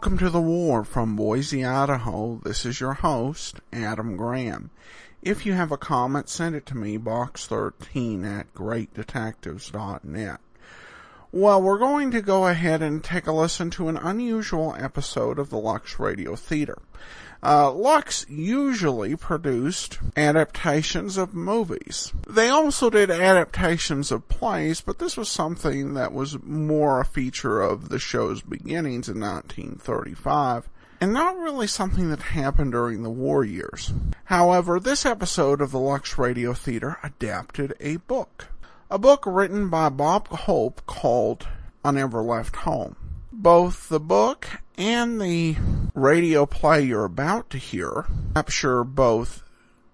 Welcome to the war from Boise, Idaho. This is your host, Adam Graham. If you have a comment, send it to me, box13 at greatdetectives.net. Well, we're going to go ahead and take a listen to an unusual episode of the Lux Radio Theater. Uh, Lux usually produced adaptations of movies. They also did adaptations of plays, but this was something that was more a feature of the show's beginnings in 1935 and not really something that happened during the war years. However, this episode of the Lux Radio Theater adapted a book. A book written by Bob Hope called I Never Left Home. Both the book and the radio play you're about to hear capture both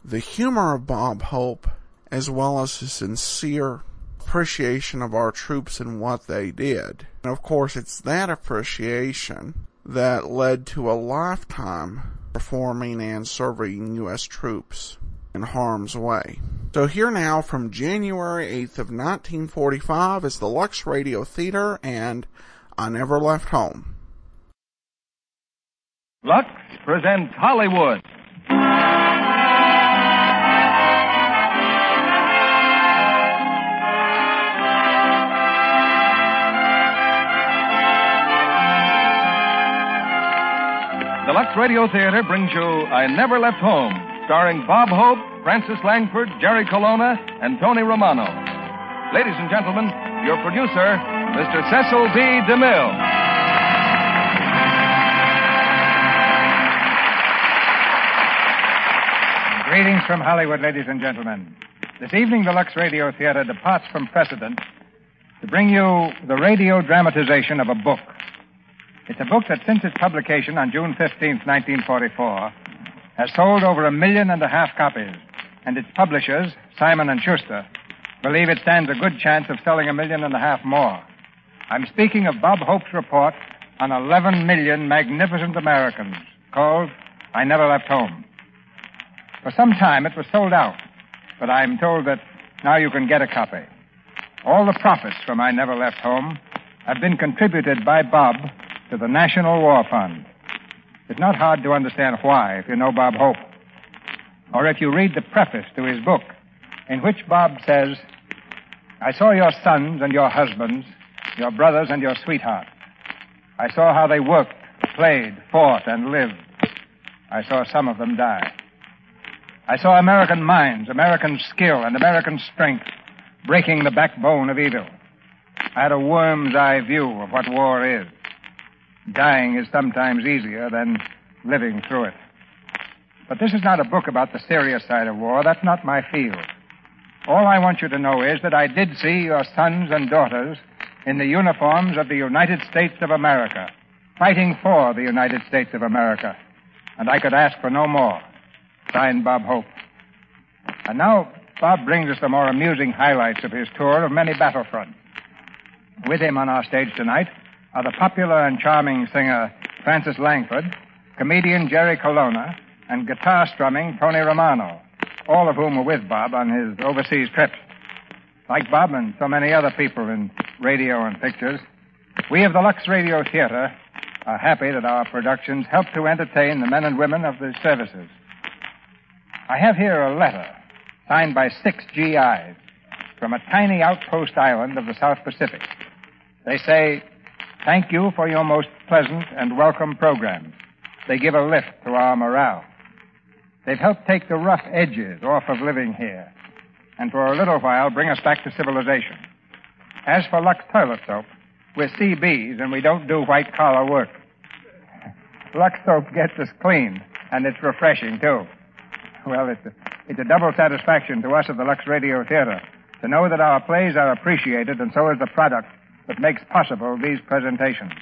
the humor of Bob Hope as well as his sincere appreciation of our troops and what they did. And of course, it's that appreciation that led to a lifetime performing and serving U.S. troops in harm's way. So here now from January 8th of 1945 is the Lux Radio Theater and I Never Left Home. Lux presents Hollywood. The Lux Radio Theater brings you I Never Left Home, starring Bob Hope, Frances Langford, Jerry Colonna, and Tony Romano. Ladies and gentlemen, your producer, Mr. Cecil B. DeMille. Greetings from Hollywood, ladies and gentlemen. This evening, the Lux Radio Theater departs from precedent to bring you the radio dramatization of a book. It's a book that, since its publication on June 15, 1944, has sold over a million and a half copies, and its publishers, Simon and Schuster, believe it stands a good chance of selling a million and a half more. I'm speaking of Bob Hope's report on 11 million magnificent Americans, called I Never Left Home. For some time it was sold out, but I'm told that now you can get a copy. All the profits from I Never Left Home have been contributed by Bob to the National War Fund. It's not hard to understand why if you know Bob Hope. Or if you read the preface to his book, in which Bob says, I saw your sons and your husbands, your brothers and your sweetheart. I saw how they worked, played, fought, and lived. I saw some of them die. I saw American minds, American skill, and American strength breaking the backbone of evil. I had a worm's eye view of what war is. Dying is sometimes easier than living through it. But this is not a book about the serious side of war. That's not my field. All I want you to know is that I did see your sons and daughters in the uniforms of the United States of America, fighting for the United States of America. And I could ask for no more. Signed, Bob Hope. And now, Bob brings us the more amusing highlights of his tour of many battlefronts. With him on our stage tonight are the popular and charming singer Frances Langford, comedian Jerry Colonna, and guitar strumming Tony Romano, all of whom were with Bob on his overseas trips. Like Bob and so many other people in radio and pictures, we of the Lux Radio Theater are happy that our productions help to entertain the men and women of the services. I have here a letter signed by six GIs from a tiny outpost island of the South Pacific. They say, Thank you for your most pleasant and welcome programs. They give a lift to our morale. They've helped take the rough edges off of living here, and for a little while bring us back to civilization. As for Lux Toilet Soap, we're CBs and we don't do white collar work. Lux Soap gets us clean, and it's refreshing, too. Well, it's a, it's a double satisfaction to us at the Lux Radio Theater to know that our plays are appreciated and so is the product that makes possible these presentations.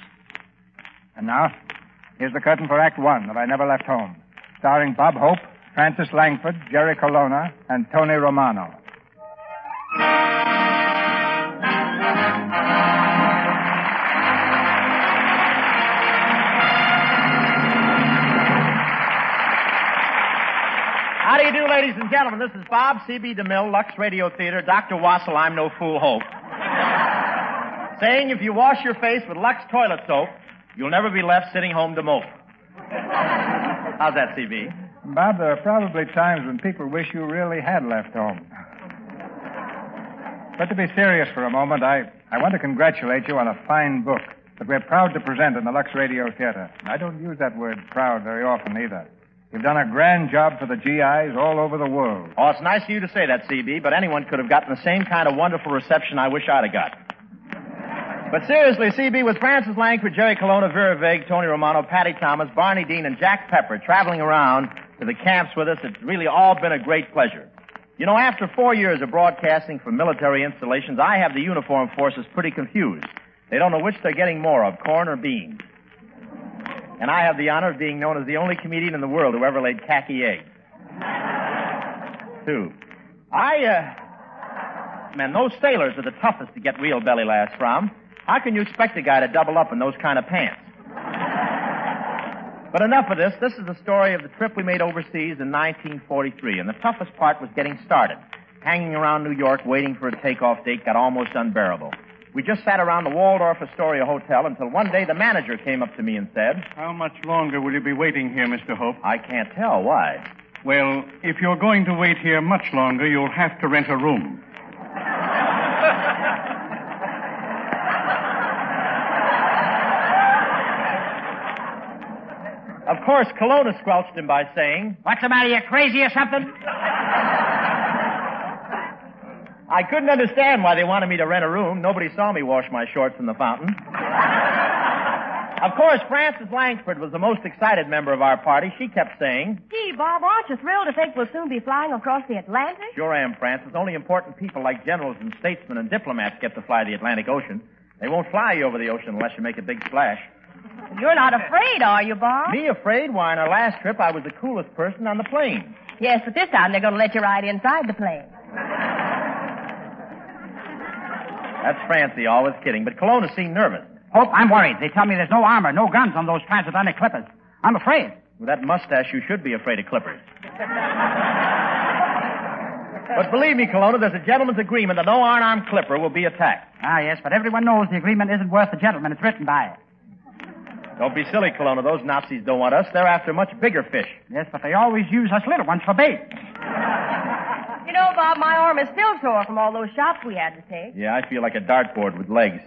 And now, here's the curtain for Act One of I Never Left Home, starring Bob Hope, Frances Langford, Jerry Colonna, and Tony Romano. You do, ladies and gentlemen? This is Bob C.B. DeMille, Lux Radio Theater, Dr. Wassell, I'm no fool hope. Saying if you wash your face with Lux toilet soap, You'll never be left sitting home to mope. How's that, CB? Bob, there are probably times when people wish you really had left home. But to be serious for a moment, I, I want to congratulate you on a fine book that we're proud to present in the Lux Radio Theater. I don't use that word proud very often either. You've done a grand job for the GIs all over the world. Oh, it's nice of you to say that, CB, but anyone could have gotten the same kind of wonderful reception I wish I'd have got. But seriously, CB, with Frances Langford, Jerry Colonna, Vera Vague, Tony Romano, Patty Thomas, Barney Dean, and Jack Pepper traveling around to the camps with us, it's really all been a great pleasure. You know, after four years of broadcasting for military installations, I have the uniformed forces pretty confused. They don't know which they're getting more of, corn or beans. And I have the honor of being known as the only comedian in the world who ever laid khaki eggs. Two. I, uh, man, those sailors are the toughest to get real belly laughs from. How can you expect a guy to double up in those kind of pants? But enough of this. This is the story of the trip we made overseas in 1943, and the toughest part was getting started. Hanging around New York waiting for a takeoff date got almost unbearable. We just sat around the Waldorf Astoria Hotel until one day the manager came up to me and said, How much longer will you be waiting here, Mr. Hope? I can't tell. Why? Well, if you're going to wait here much longer, you'll have to rent a room. Of course, Colonna squelched him by saying, What's the matter? You crazy or something? I couldn't understand why they wanted me to rent a room. Nobody saw me wash my shorts in the fountain. of course, Frances Langford was the most excited member of our party. She kept saying, Gee, Bob, aren't you thrilled to think we'll soon be flying across the Atlantic? Sure am, Frances. Only important people like generals and statesmen and diplomats get to fly the Atlantic Ocean. They won't fly you over the ocean unless you make a big splash. You're not afraid, are you, Bob? Me afraid? Why, on our last trip, I was the coolest person on the plane. Yes, but this time they're going to let you ride inside the plane. That's Francie, always kidding. But Colonna seemed nervous. Hope, I'm worried. They tell me there's no armor, no guns on those transatlantic clippers. I'm afraid. With that mustache, you should be afraid of clippers. but believe me, Colonna, there's a gentleman's agreement that no unarmed clipper will be attacked. Ah, yes, but everyone knows the agreement isn't worth the gentleman it's written by. Don't be silly, Colonna. Those Nazis don't want us. They're after much bigger fish. Yes, but they always use us little ones for bait. You know, Bob, my arm is still sore from all those shots we had to take. Yeah, I feel like a dartboard with legs.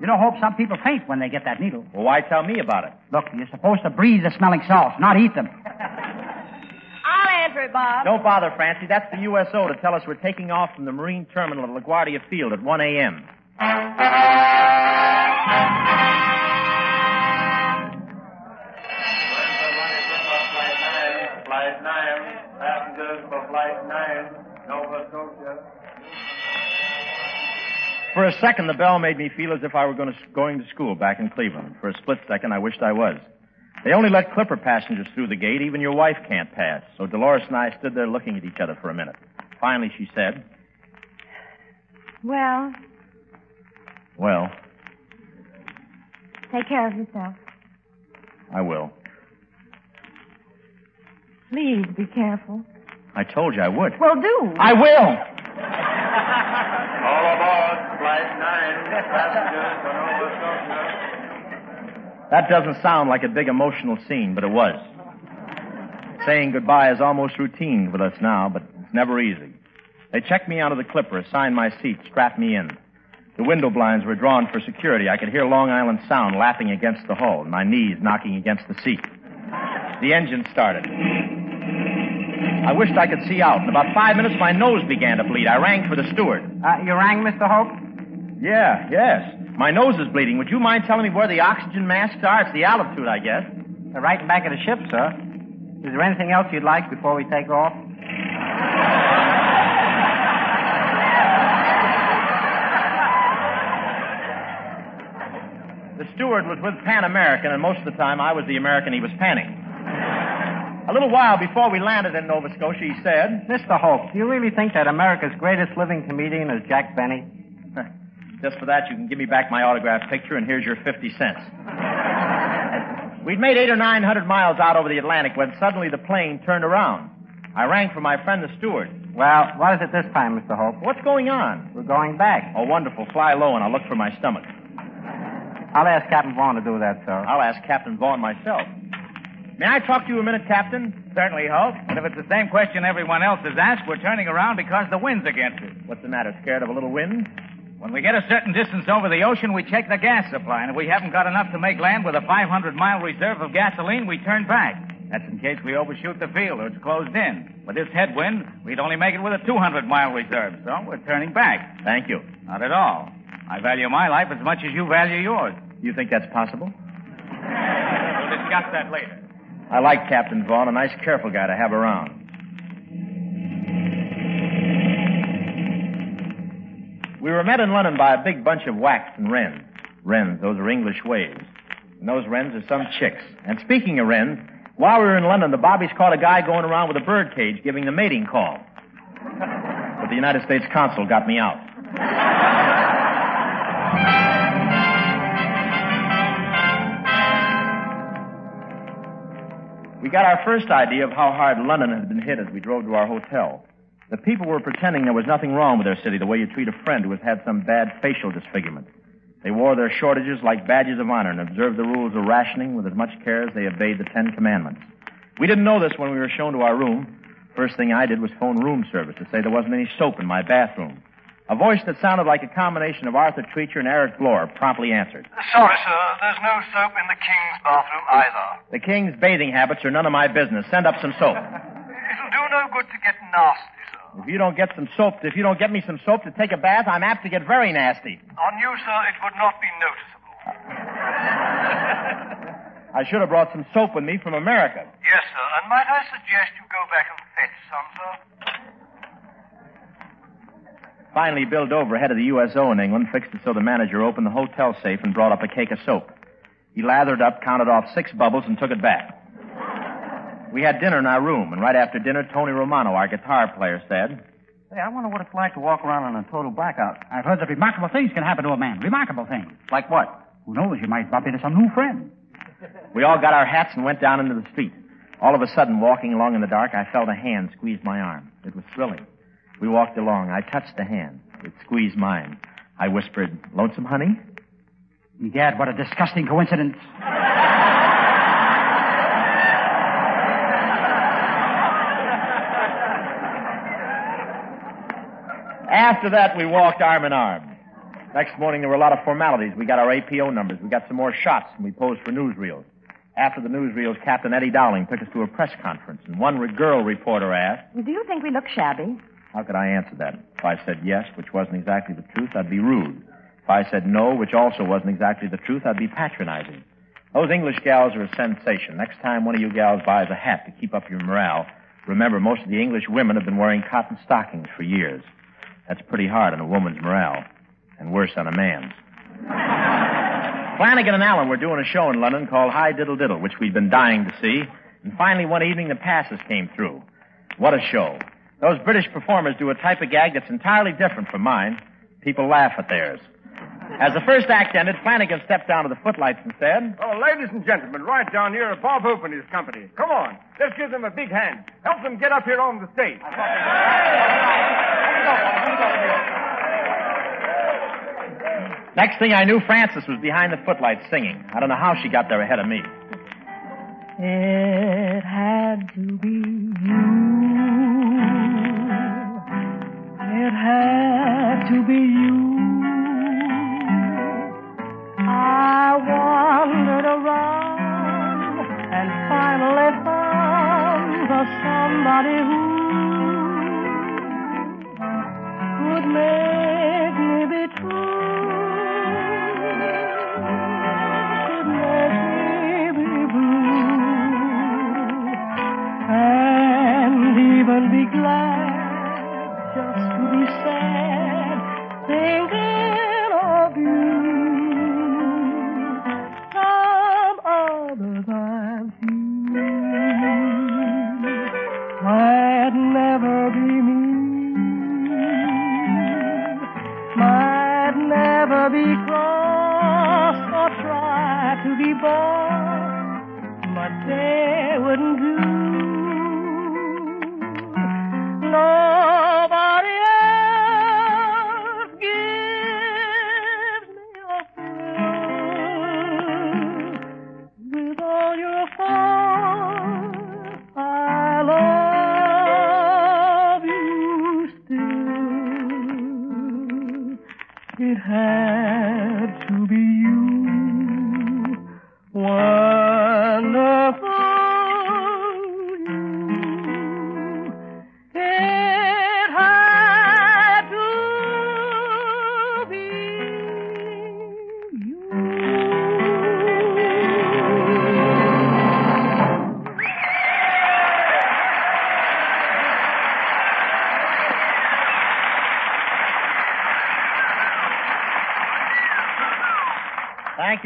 You know, Hope, some people faint when they get that needle. Well, why tell me about it? Look, you're supposed to breathe the smelling salts, not eat them. I'll answer it, Bob. Don't bother, Francie. That's the USO to tell us we're taking off from the Marine Terminal at LaGuardia Field at 1 a.m. passengers for Flight 9, Nova Scotia. For a second, the bell made me feel as if I were going to, going to school back in Cleveland. For a split second, I wished I was. They only let Clipper passengers through the gate. Even your wife can't pass. So Dolores and I stood there looking at each other for a minute. Finally, she said, Well, Well, take care of yourself. I will. Please be careful. I told you I would. Well, do. I will! All aboard Flight 9, passengers for Nova Scotia. That doesn't sound like a big emotional scene, but it was. Saying goodbye is almost routine with us now, but it's never easy. They checked me out of the clipper, assigned my seat, strapped me in. The window blinds were drawn for security. I could hear Long Island Sound lapping against the hull, and my knees knocking against the seat. The engine started. I wished I could see out. In about five minutes, my nose began to bleed. I rang for the steward. Uh, you rang, Mr. Hope? Yeah, yes. My nose is bleeding. Would you mind telling me where the oxygen masks are? It's the altitude, I guess. They're right in back of the ship, sir. Is there anything else you'd like before we take off? The steward was with Pan American, and most of the time I was the American he was panning. A little while before we landed in Nova Scotia, he said, Mr. Hope, do you really think that America's greatest living comedian is Jack Benny? Just for that, you can give me back my autographed picture, and here's your 50 cents. We'd made eight or nine hundred miles out over the Atlantic when suddenly the plane turned around. I rang for my friend the steward. Well, what is it this time, Mr. Hope? What's going on? We're going back. Oh, wonderful. Fly low, and I'll look for my stomach. I'll ask Captain Vaughn to do that, sir. I'll ask Captain Vaughn myself. May I talk to you a minute, Captain? Certainly, Hope. But if it's the same question everyone else has asked, we're turning around because the wind's against us. What's the matter? Scared of a little wind? When we get a certain distance over the ocean, we check the gas supply, and if we haven't got enough to make land with a 500-mile reserve of gasoline, we turn back. That's in case we overshoot the field or it's closed in. With this headwind, we'd only make it with a 200-mile reserve, so we're turning back. Thank you. Not at all. I value my life as much as you value yours. You think that's possible? We'll discuss that later. I like Captain Vaughn, a nice, careful guy to have around. We were met in London by a big bunch of whacks and wrens. Wrens, those are English waves. And those wrens are some chicks. And speaking of wrens, while we were in London, the Bobbies caught a guy going around with a bird cage giving the mating call. But the United States consul got me out. We got our first idea of how hard London had been hit as we drove to our hotel. The people were pretending there was nothing wrong with their city, the way you treat a friend who has had some bad facial disfigurement. They wore their shortages like badges of honor and observed the rules of rationing with as much care as they obeyed the Ten Commandments. We didn't know this when we were shown to our room. First thing I did was phone room service to say there wasn't any soap in my bathroom. A voice that sounded like a combination of Arthur Treacher and Eric Blore promptly answered. Uh, sorry, sir. There's no soap in the king's bathroom either. The king's bathing habits are none of my business. Send up some soap. It'll do no good to get nasty, sir. If you don't get some soap, if you don't get me some soap to take a bath, I'm apt to get very nasty. On you, sir, it would not be noticeable. I should have brought some soap with me from America. Yes, sir. And might I suggest you go back and fetch some, sir? Finally, Bill Dover, head of the USO in England, fixed it so the manager opened the hotel safe and brought up a cake of soap. He lathered up, counted off six bubbles, and took it back. We had dinner in our room, and right after dinner, Tony Romano, our guitar player, said, Hey, I wonder what it's like to walk around on a total blackout. I've heard that remarkable things can happen to a man. Remarkable things. Like what? Who knows? You might bump into some new friend. We all got our hats and went down into the street. All of a sudden, walking along in the dark, I felt a hand squeeze my arm. It was thrilling. We walked along. I touched the hand. It squeezed mine. I whispered, Lonesome, honey? Egad, what a disgusting coincidence. After that, we walked arm in arm. Next morning, there were a lot of formalities. We got our APO numbers. We got some more shots, and we posed for newsreels. After the newsreels, Captain Eddie Dowling took us to a press conference, and one re- girl reporter asked, Do you think we look shabby? How could I answer that? If I said yes, which wasn't exactly the truth, I'd be rude. If I said no, which also wasn't exactly the truth, I'd be patronizing. Those English gals are a sensation. Next time one of you gals buys a hat to keep up your morale, remember most of the English women have been wearing cotton stockings for years. That's pretty hard on a woman's morale, and worse on a man's. Flanagan and Allen were doing a show in London called High Diddle Diddle, which we'd been dying to see. And finally, one evening, the passes came through. What a show. Those British performers do a type of gag that's entirely different from mine. People laugh at theirs. As the first act ended, Flanagan stepped down to the footlights and said, Oh, ladies and gentlemen, right down here are Bob Hope and his company. Come on, let's give them a big hand. Help them get up here on the stage. Next thing I knew, Frances was behind the footlights singing. I don't know how she got there ahead of me. It had to be you. It had to be you. I wandered around and finally found the somebody who could make me be true. Could make me be blue. And even be glad but they wouldn't do. Nobody it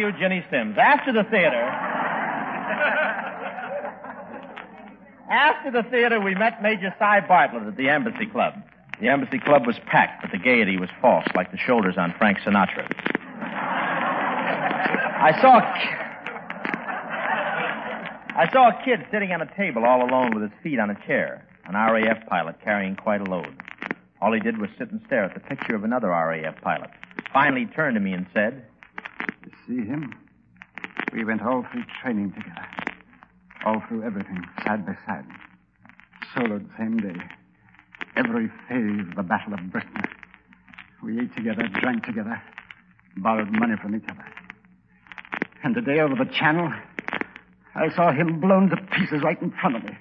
you, Ginny Simms. After the theater. After the theater, we met Major Sy Bartlett at the Embassy Club. The Embassy Club was packed, but the gaiety was false, like the shoulders on Frank Sinatra. I saw a I saw a kid sitting on a table all alone with his feet on a chair, an RAF pilot carrying quite a load. All he did was sit and stare at the picture of another RAF pilot. Finally, turned to me and said, see him? We went all through training together. All through everything, side by side. Soloed the same day. Every phase of the Battle of Britain. We ate together, drank together, borrowed money from each other. And the day over the channel, I saw him blown to pieces right in front of me.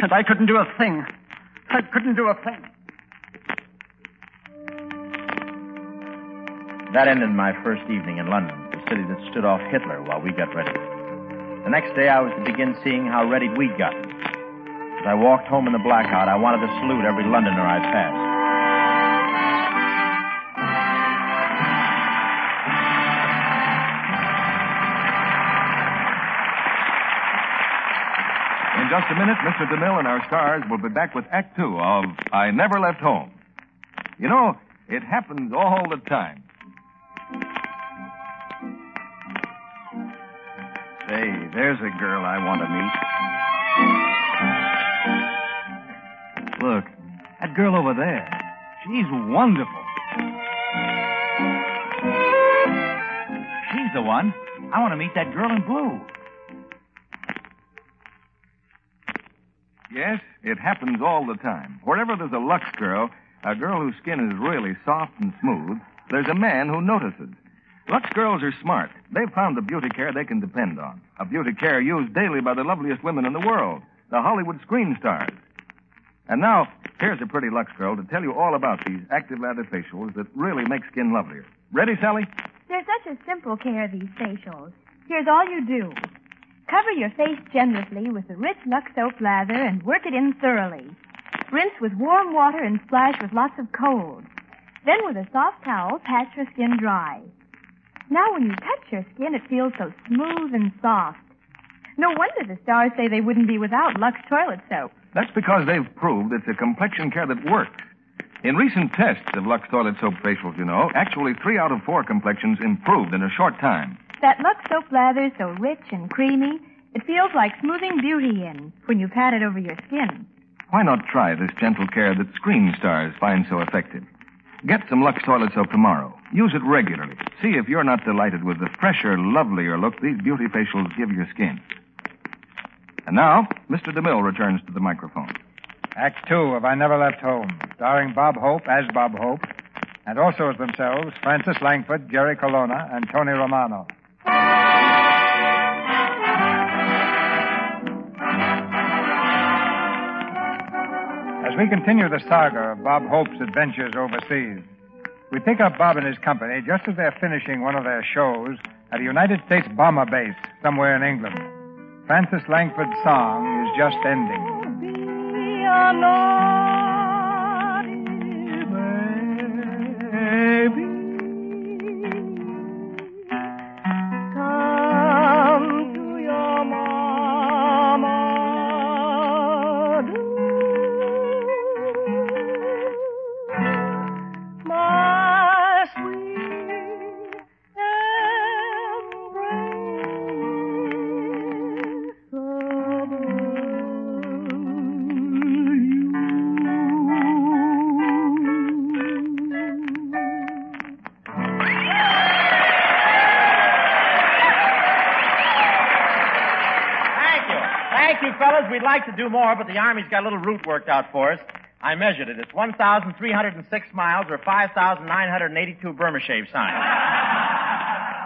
And I couldn't do a thing. I couldn't do a thing. That ended my first evening in London, city that stood off Hitler while we got ready. The next day, I was to begin seeing how ready we'd gotten. As I walked home in the blackout, I wanted to salute every Londoner I passed. In just a minute, Mr. DeMille and our stars will be back with Act Two of I Never Left Home. You know, it happens all the time. Say, there's a girl I want to meet. Look, that girl over there. She's wonderful. She's the one. I want to meet that girl in blue. Yes, it happens all the time. Wherever there's a Lux girl, a girl whose skin is really soft and smooth, there's a man who notices. Lux girls are smart. They've found the beauty care they can depend on. A beauty care used daily by the loveliest women in the world, the Hollywood screen stars. And now, here's a pretty Lux girl to tell you all about these active lather facials that really make skin lovelier. Ready, Sally? They're such a simple care, these facials. Here's all you do. Cover your face generously with the rich Lux soap lather and work it in thoroughly. Rinse with warm water and splash with lots of cold. Then with a soft towel, pat your skin dry. Now when you touch your skin, it feels so smooth and soft. No wonder the stars say they wouldn't be without Lux toilet soap. That's because they've proved it's a complexion care that works. In recent tests of Lux toilet soap facials, you know, actually three out of four complexions improved in a short time. That Lux soap lather's so rich and creamy, it feels like smoothing beauty in when you pat it over your skin. Why not try this gentle care that screen stars find so effective? Get some Lux toilet soap tomorrow. Use it regularly. See if you're not delighted with the fresher, lovelier look these beauty facials give your skin. And now, Mr. DeMille returns to the microphone. Act two of I Never Left Home, starring Bob Hope as Bob Hope, and also as themselves Frances Langford, Jerry Colonna, and Tony Romano. As we continue the saga of Bob Hope's adventures overseas, we pick up Bob and his company just as they're finishing one of their shows at a United States bomber base somewhere in England. Frances Langford's song is just ending. Do more, but the Army's got a little route worked out for us. I measured it. It's 1,306 miles or 5,982 Burma shave signs.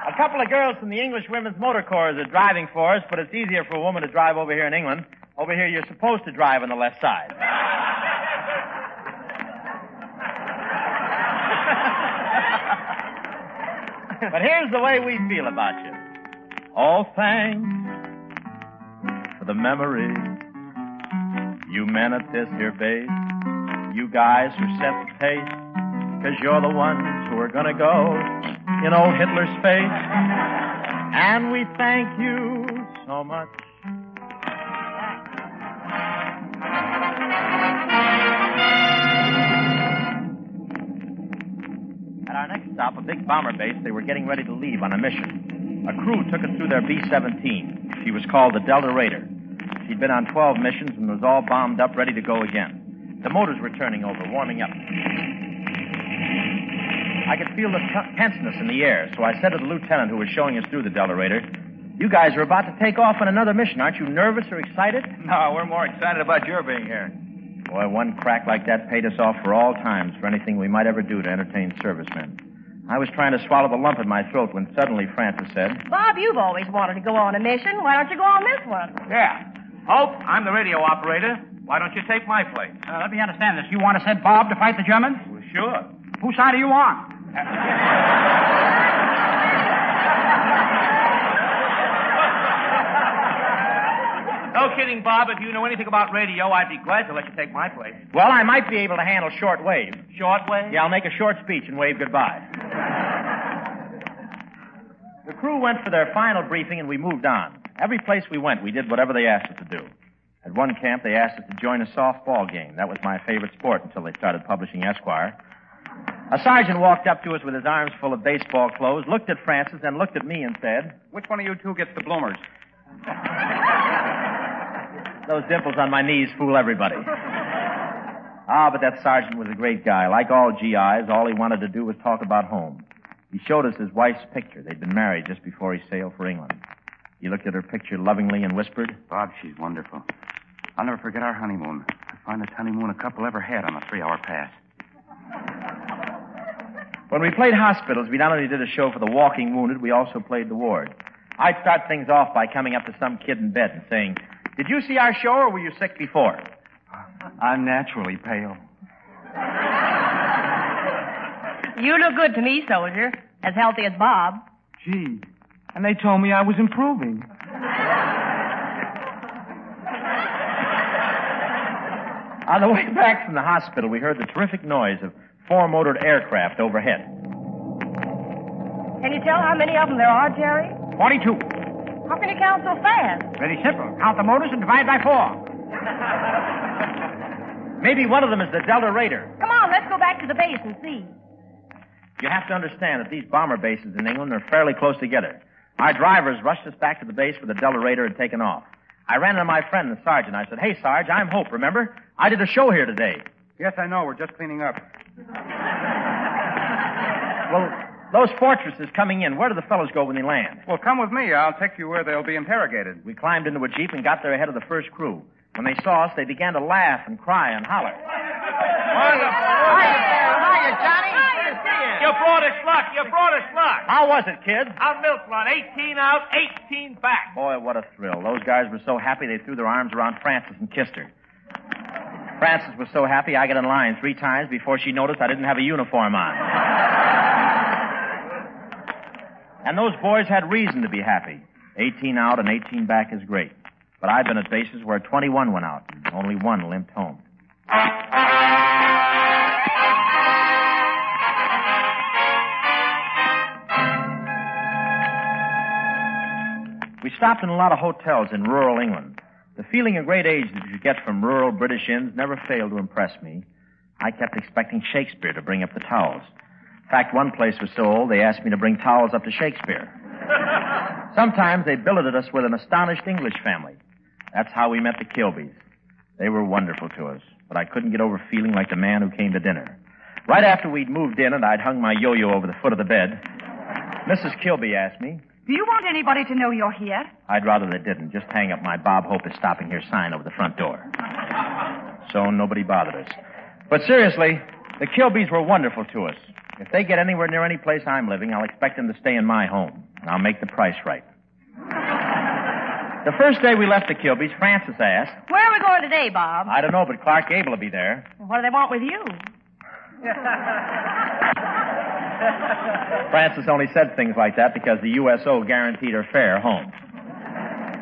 a couple of girls from the English Women's Motor Corps are driving for us, but it's easier for a woman to drive over here in England. Over here, you're supposed to drive on the left side. but here's the way we feel about you. All thanks for the memories you men at this here base. You guys who set the pace, cause you're the ones who are gonna go in old Hitler's face. And we thank you so much. At our next stop, a big bomber base, they were getting ready to leave on a mission. A crew took us through their B-17. She was called the Delta Raider. She'd been on 12 missions and was all bombed up, ready to go again. The motors were turning over, warming up. I could feel the t- tenseness in the air, so I said to the lieutenant who was showing us through the Delta You guys are about to take off on another mission. Aren't you nervous or excited? No, we're more excited about your being here. Boy, one crack like that paid us off for all times for anything we might ever do to entertain servicemen. I was trying to swallow the lump in my throat when suddenly Frances said, Bob, you've always wanted to go on a mission. Why don't you go on this one? Yeah. Hope, I'm the radio operator. Why don't you take my place? Uh, let me understand this. You want to send Bob to fight the Germans? Well, sure. Whose side are you on? No kidding, Bob. If you know anything about radio, I'd be glad to let you take my place. Well, I might be able to handle short wave. Short wave? Yeah, I'll make a short speech and wave goodbye. the crew went for their final briefing and we moved on. Every place we went, we did whatever they asked us to do. At one camp, they asked us to join a softball game. That was my favorite sport until they started publishing Esquire. A sergeant walked up to us with his arms full of baseball clothes, looked at Frances, then looked at me and said, Which one of you two gets the bloomers? Those dimples on my knees fool everybody. Ah, but that sergeant was a great guy. Like all GIs, all he wanted to do was talk about home. He showed us his wife's picture. They'd been married just before he sailed for England. He looked at her picture lovingly and whispered, Bob, she's wonderful. I'll never forget our honeymoon. The finest honeymoon a couple ever had on a three-hour pass. When we played hospitals, we not only did a show for the walking wounded, we also played the ward. I'd start things off by coming up to some kid in bed and saying, Did you see our show or were you sick before? I'm naturally pale. You look good to me, soldier. As healthy as Bob. Gee, and they told me I was improving. On the way back from the hospital, we heard the terrific noise of four motored aircraft overhead. Can you tell how many of them there are, Jerry? 42. How can you count so fast? Very simple. Count the motors and divide by four. Maybe one of them is the Delta Raider. Come on, let's go back to the base and see. You have to understand that these bomber bases in England are fairly close together. Our drivers rushed us back to the base where the Delta Raider had taken off. I ran into my friend, the sergeant. I said, Hey, Sarge, I'm Hope, remember? I did a show here today. Yes, I know. We're just cleaning up. Well, those fortresses coming in, where do the fellows go when they land? Well, come with me. I'll take you where they'll be interrogated. We climbed into a jeep and got there ahead of the first crew. When they saw us, they began to laugh and cry and holler. Hiya, Johnny. You brought us luck. You brought us luck. How was it, kids? Our milk run, 18 out, 18 back. Boy, what a thrill. Those guys were so happy they threw their arms around Frances and kissed her. Frances was so happy I got in line three times before she noticed I didn't have a uniform on. and those boys had reason to be happy. 18 out and 18 back is great. But I've been at bases where 21 went out and only one limped home. We stopped in a lot of hotels in rural England. The feeling of great age that you get from rural British inns never failed to impress me. I kept expecting Shakespeare to bring up the towels. In fact, one place was so old they asked me to bring towels up to Shakespeare. Sometimes they billeted us with an astonished English family. That's how we met the Kilbys. They were wonderful to us, but I couldn't get over feeling like the man who came to dinner. Right after we'd moved in and I'd hung my yo-yo over the foot of the bed, Mrs. Kilby asked me, Do you want anybody to know you're here? I'd rather they didn't. Just hang up my Bob Hope is stopping here sign over the front door. So nobody bothered us. But seriously, the Kilbys were wonderful to us. If they get anywhere near any place I'm living, I'll expect them to stay in my home, and I'll make the price right. the first day we left the Kilbys, Frances asked, Where are we going today, Bob? I don't know, but Clark Gable will be there. What do they want with you? Frances only said things like that because the USO guaranteed her fare home.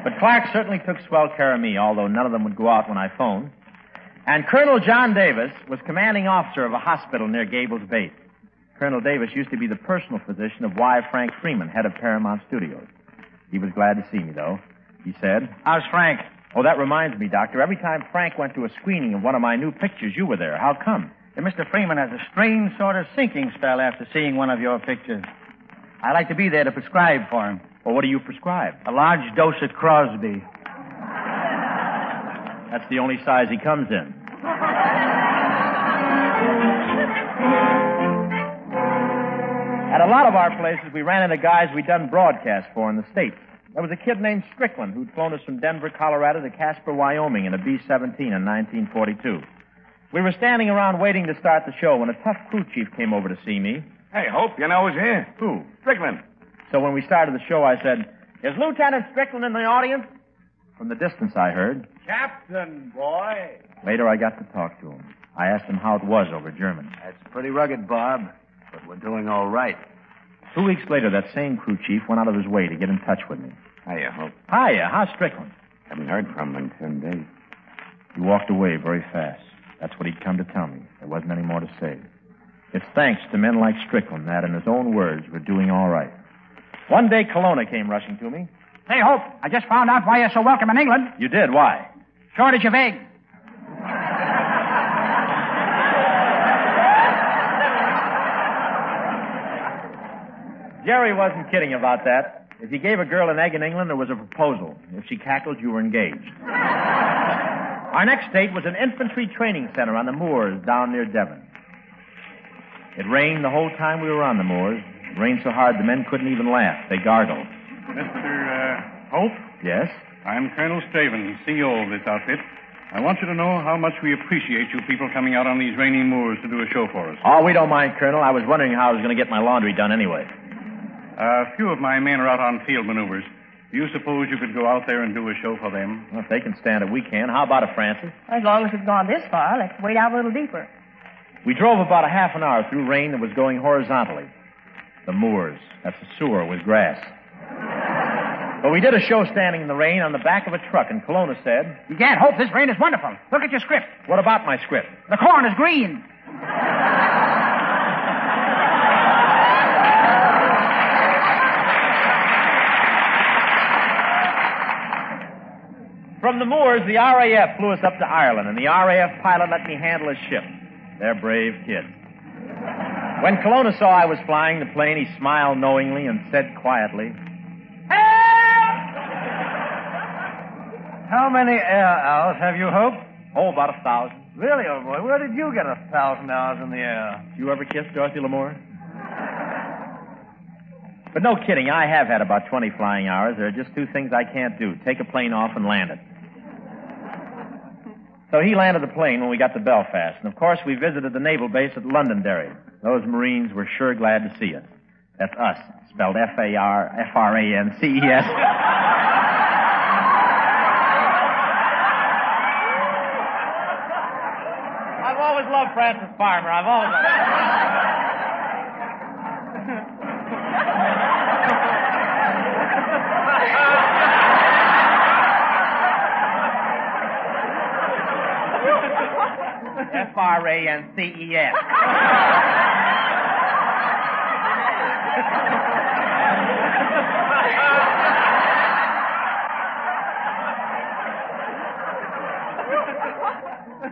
But Clark certainly took swell care of me, although none of them would go out when I phoned. And Colonel John Davis was commanding officer of a hospital near Gable's base. Colonel Davis used to be the personal physician of Y. Frank Freeman, head of Paramount Studios. He was glad to see me, though. He said, How's Frank? Oh, that reminds me, Doctor. Every time Frank went to a screening of one of my new pictures, you were there. How come? That Mr. Freeman has a strange sort of sinking spell after seeing one of your pictures. I'd like to be there to prescribe for him. Well, what do you prescribe? A large dose of Crosby. That's the only size he comes in. At a lot of our places, we ran into guys we'd done broadcasts for in the States. There was a kid named Strickland who'd flown us from Denver, Colorado to Casper, Wyoming in a B-17 in 1942. We were standing around waiting to start the show when a tough crew chief came over to see me. Hey, Hope, you know who's here? Who? Strickland. So when we started the show, I said, Is Lieutenant Strickland in the audience? From the distance, I heard. Captain, boy. Later, I got to talk to him. I asked him how it was over Germany. That's pretty rugged, Bob, but we're doing all right. Two weeks later, that same crew chief went out of his way to get in touch with me. Hiya, Hope. Hiya, how's Strickland? Haven't heard from him in ten days. He walked away very fast. That's what he'd come to tell me. There wasn't any more to say. It's thanks to men like Strickland that, in his own words, we're doing all right. One day, Colonna came rushing to me. Hey, Hope, I just found out why you're so welcome in England. You did? Why? Shortage of eggs. Jerry wasn't kidding about that. If you gave a girl an egg in England, there was a proposal. If she cackled, you were engaged. Our next state was an infantry training center on the moors down near Devon. It rained the whole time we were on the moors. It rained so hard the men couldn't even laugh. They gargled. Mr. Uh, Hope, Yes? I'm Colonel Straven, CEO of this outfit. I want you to know how much we appreciate you people coming out on these rainy moors to do a show for us. Oh, we don't mind, Colonel. I was wondering how I was going to get my laundry done anyway. A few of my men are out on field maneuvers. Do you suppose you could go out there and do a show for them? Well, if they can stand it, we can. How about it, Frances? As long as it's gone this far, let's wade out a little deeper. We drove about a half an hour through rain that was going horizontally. The moors. That's a sewer with grass. But we did a show standing in the rain on the back of a truck, and Colonna said, You can't hope this rain is wonderful. Look at your script. What about my script? The corn is green. From the moors, the RAF flew us up to Ireland, and the RAF pilot let me handle his ship. They're brave kids. When Colonna saw I was flying the plane, he smiled knowingly and said quietly, How many air hours have you, Hope? Oh, about a thousand. Really, old boy? Where did you get a thousand hours in the air? You ever kiss Dorothy Lamour? But no kidding, I have had about 20 flying hours. There are just two things I can't do take a plane off and land it. So he landed the plane when we got to Belfast. And of course, we visited the naval base at Londonderry. Those Marines were sure glad to see us. That's us, spelled F A R F R A N C E S. I've always loved Frances Farmer. I've always loved F R A N C E S.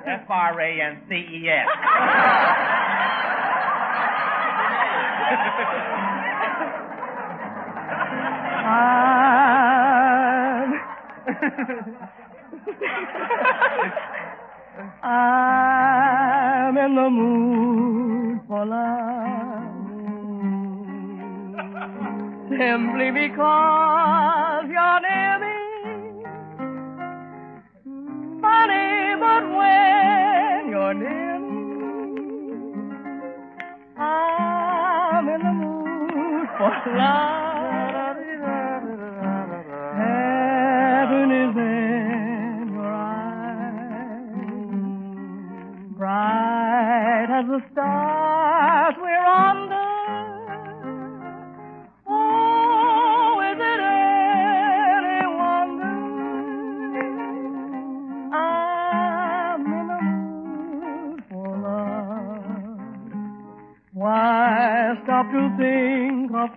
F R A N C E S. I'm in the mood for love. Simply because you're near me. Funny, but when you're near me, I'm in the mood for love. To think of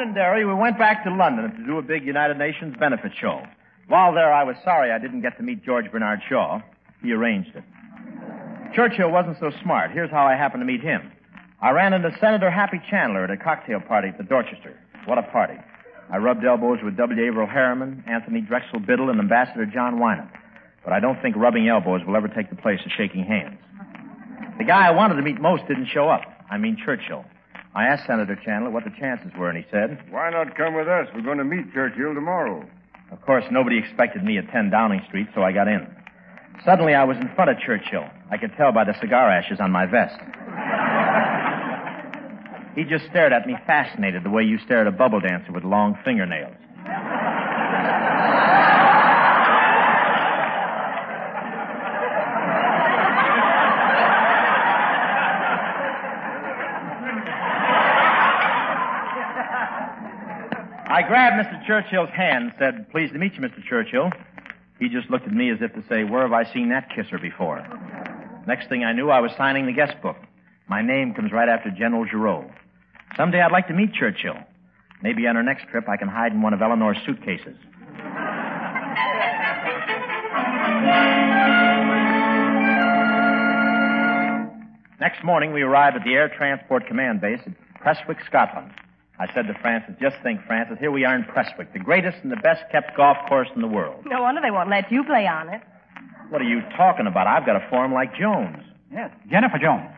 Londonderry, we went back to London to do a big United Nations benefit show. While there, I was sorry I didn't get to meet George Bernard Shaw. He arranged it. Churchill wasn't so smart. Here's how I happened to meet him. I ran into Senator Happy Chandler at a cocktail party at the Dorchester. What a party. I rubbed elbows with W. Averell Harriman, Anthony Drexel Biddle, and Ambassador John Winant. But I don't think rubbing elbows will ever take the place of shaking hands. The guy I wanted to meet most didn't show up. I mean Churchill. I asked Senator Chandler what the chances were, and he said, Why not come with us? We're going to meet Churchill tomorrow. Of course, nobody expected me at 10 Downing Street, so I got in. Suddenly, I was in front of Churchill. I could tell by the cigar ashes on my vest. he just stared at me, fascinated, the way you stare at a bubble dancer with long fingernails. I grabbed Mr. Churchill's hand and said, Pleased to meet you, Mr. Churchill. He just looked at me as if to say, Where have I seen that kisser before? Next thing I knew, I was signing the guest book. My name comes right after General Giraud. Someday I'd like to meet Churchill. Maybe on our next trip I can hide in one of Eleanor's suitcases. Next morning, we arrived at the Air Transport Command Base at Prestwick, Scotland. I said to Frances, just think, Frances, here we are in Prestwick, the greatest and the best kept golf course in the world. No wonder they won't let you play on it. What are you talking about? I've got a form like Jones. Yes, Jennifer Jones.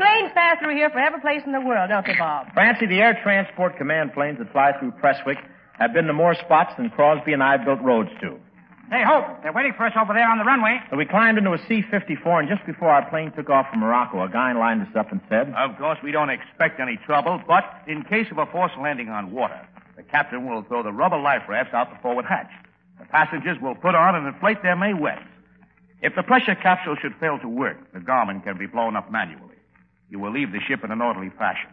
Planes pass through here for every place in the world, don't they, Bob? Francie, the Air Transport Command planes that fly through Prestwick have been to more spots than Crosby and I have built roads to. Hey, Hope, they're waiting for us over there on the runway. So we climbed into a C-54, and just before our plane took off from Morocco, a guy lined us up and said, Of course, we don't expect any trouble, but in case of a forced landing on water, the captain will throw the rubber life rafts out the forward hatch. The passengers will put on and inflate their Mae Wests. If the pressure capsule should fail to work, the garment can be blown up manually. You will leave the ship in an orderly fashion.